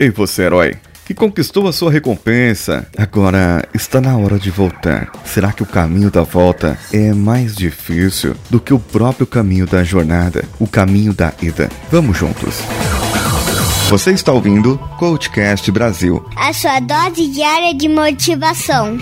Ei, você, herói, que conquistou a sua recompensa, agora está na hora de voltar. Será que o caminho da volta é mais difícil do que o próprio caminho da jornada, o caminho da ida? Vamos juntos. Você está ouvindo Coachcast Brasil a sua dose diária de motivação.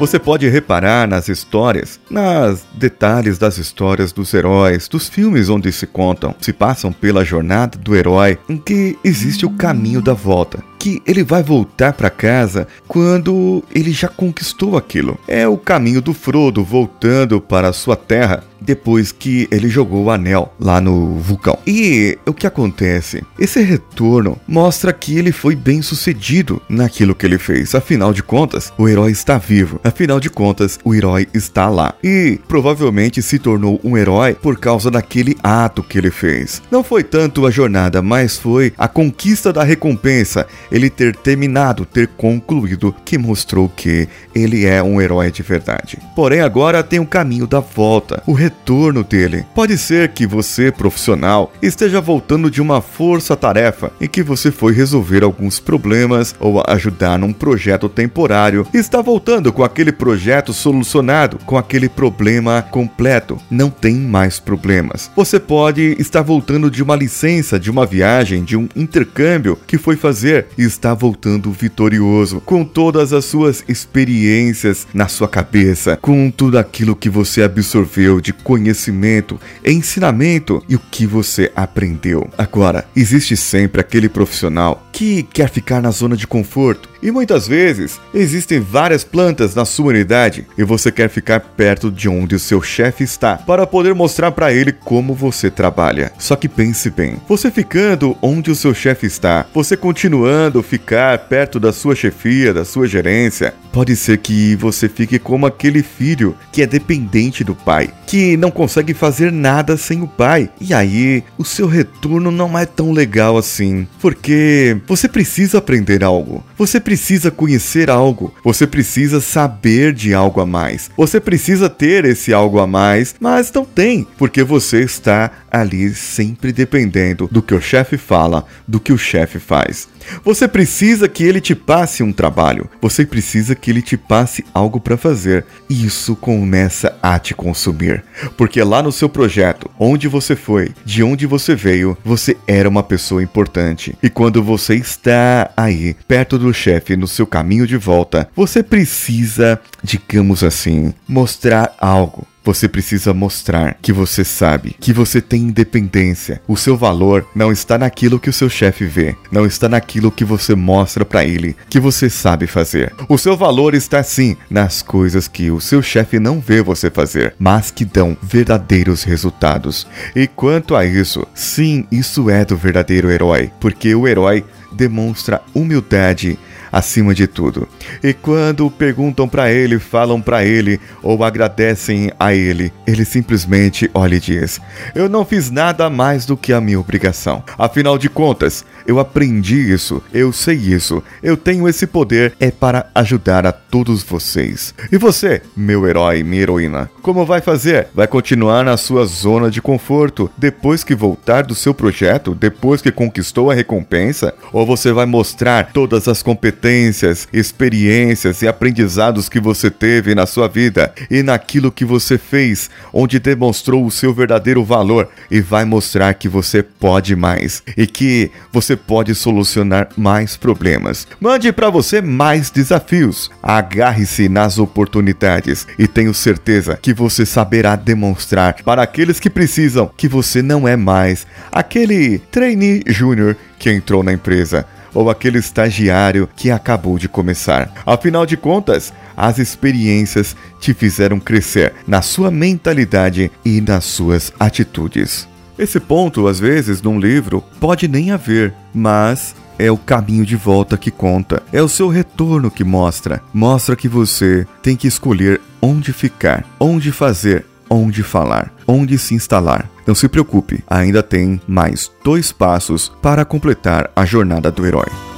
Você pode reparar nas histórias, nas detalhes das histórias dos heróis, dos filmes onde se contam, se passam pela jornada do herói, em que existe o caminho da volta que ele vai voltar para casa quando ele já conquistou aquilo. É o caminho do Frodo voltando para sua terra depois que ele jogou o anel lá no vulcão. E o que acontece? Esse retorno mostra que ele foi bem sucedido naquilo que ele fez. Afinal de contas, o herói está vivo. Afinal de contas, o herói está lá. E provavelmente se tornou um herói por causa daquele ato que ele fez. Não foi tanto a jornada, mas foi a conquista da recompensa ele ter terminado, ter concluído, que mostrou que ele é um herói de verdade. Porém, agora tem o caminho da volta, o retorno dele. Pode ser que você, profissional, esteja voltando de uma força-tarefa em que você foi resolver alguns problemas ou ajudar num projeto temporário e está voltando com aquele projeto solucionado, com aquele problema completo. Não tem mais problemas. Você pode estar voltando de uma licença, de uma viagem, de um intercâmbio que foi fazer e está voltando vitorioso, com todas as suas experiências na sua cabeça, com tudo aquilo que você absorveu de conhecimento, ensinamento e o que você aprendeu. Agora, existe sempre aquele profissional que quer ficar na zona de conforto, e muitas vezes existem várias plantas na sua unidade e você quer ficar perto de onde o seu chefe está para poder mostrar para ele como você trabalha. Só que pense bem, você ficando onde o seu chefe está, você continuando ficar perto da sua chefia, da sua gerência, pode ser que você fique como aquele filho que é dependente do pai, que não consegue fazer nada sem o pai. E aí, o seu retorno não é tão legal assim, porque você precisa aprender algo. Você precisa conhecer algo, você precisa saber de algo a mais, você precisa ter esse algo a mais, mas não tem, porque você está ali sempre dependendo do que o chefe fala, do que o chefe faz. Você precisa que ele te passe um trabalho, você precisa que ele te passe algo para fazer, isso começa a te consumir. Porque lá no seu projeto, onde você foi, de onde você veio, você era uma pessoa importante. E quando você está aí, perto do chefe, no seu caminho de volta, você precisa, digamos assim, mostrar algo você precisa mostrar que você sabe, que você tem independência. O seu valor não está naquilo que o seu chefe vê, não está naquilo que você mostra para ele, que você sabe fazer. O seu valor está sim nas coisas que o seu chefe não vê você fazer, mas que dão verdadeiros resultados. E quanto a isso, sim, isso é do verdadeiro herói, porque o herói demonstra humildade acima de tudo. E quando perguntam para ele, falam para ele ou agradecem a ele, ele simplesmente olha e diz: Eu não fiz nada mais do que a minha obrigação. Afinal de contas, eu aprendi isso, eu sei isso, eu tenho esse poder, é para ajudar a todos vocês. E você, meu herói, minha heroína, como vai fazer? Vai continuar na sua zona de conforto depois que voltar do seu projeto, depois que conquistou a recompensa? Ou você vai mostrar todas as competências, experiências e aprendizados que você teve na sua vida e naquilo que você fez, onde demonstrou o seu verdadeiro valor e vai mostrar que você pode mais e que você pode solucionar mais problemas. Mande para você mais desafios. Agarre-se nas oportunidades e tenho certeza que você saberá demonstrar para aqueles que precisam que você não é mais aquele trainee júnior que entrou na empresa ou aquele estagiário que acabou de começar. Afinal de contas, as experiências te fizeram crescer na sua mentalidade e nas suas atitudes. Esse ponto, às vezes, num livro, pode nem haver, mas é o caminho de volta que conta. É o seu retorno que mostra. Mostra que você tem que escolher onde ficar, onde fazer, onde falar, onde se instalar. Não se preocupe, ainda tem mais dois passos para completar a jornada do herói.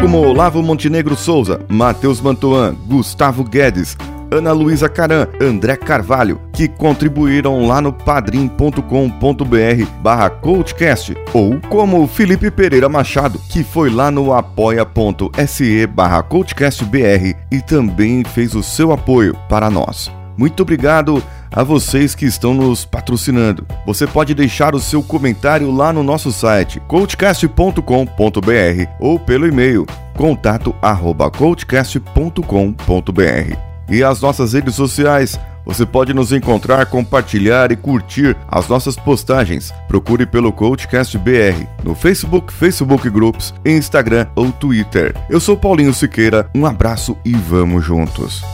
Como Olavo Montenegro Souza, Matheus Mantuan, Gustavo Guedes, Ana Luísa Caran, André Carvalho, que contribuíram lá no padrim.com.br barra coachcast, ou como Felipe Pereira Machado, que foi lá no apoia.se barra coachcastbr e também fez o seu apoio para nós. Muito obrigado a vocês que estão nos patrocinando. Você pode deixar o seu comentário lá no nosso site coachcast.com.br ou pelo e-mail contato@coachcast.com.br e as nossas redes sociais. Você pode nos encontrar, compartilhar e curtir as nossas postagens. Procure pelo Coachcast BR no Facebook, Facebook Groups, Instagram ou Twitter. Eu sou Paulinho Siqueira, um abraço e vamos juntos.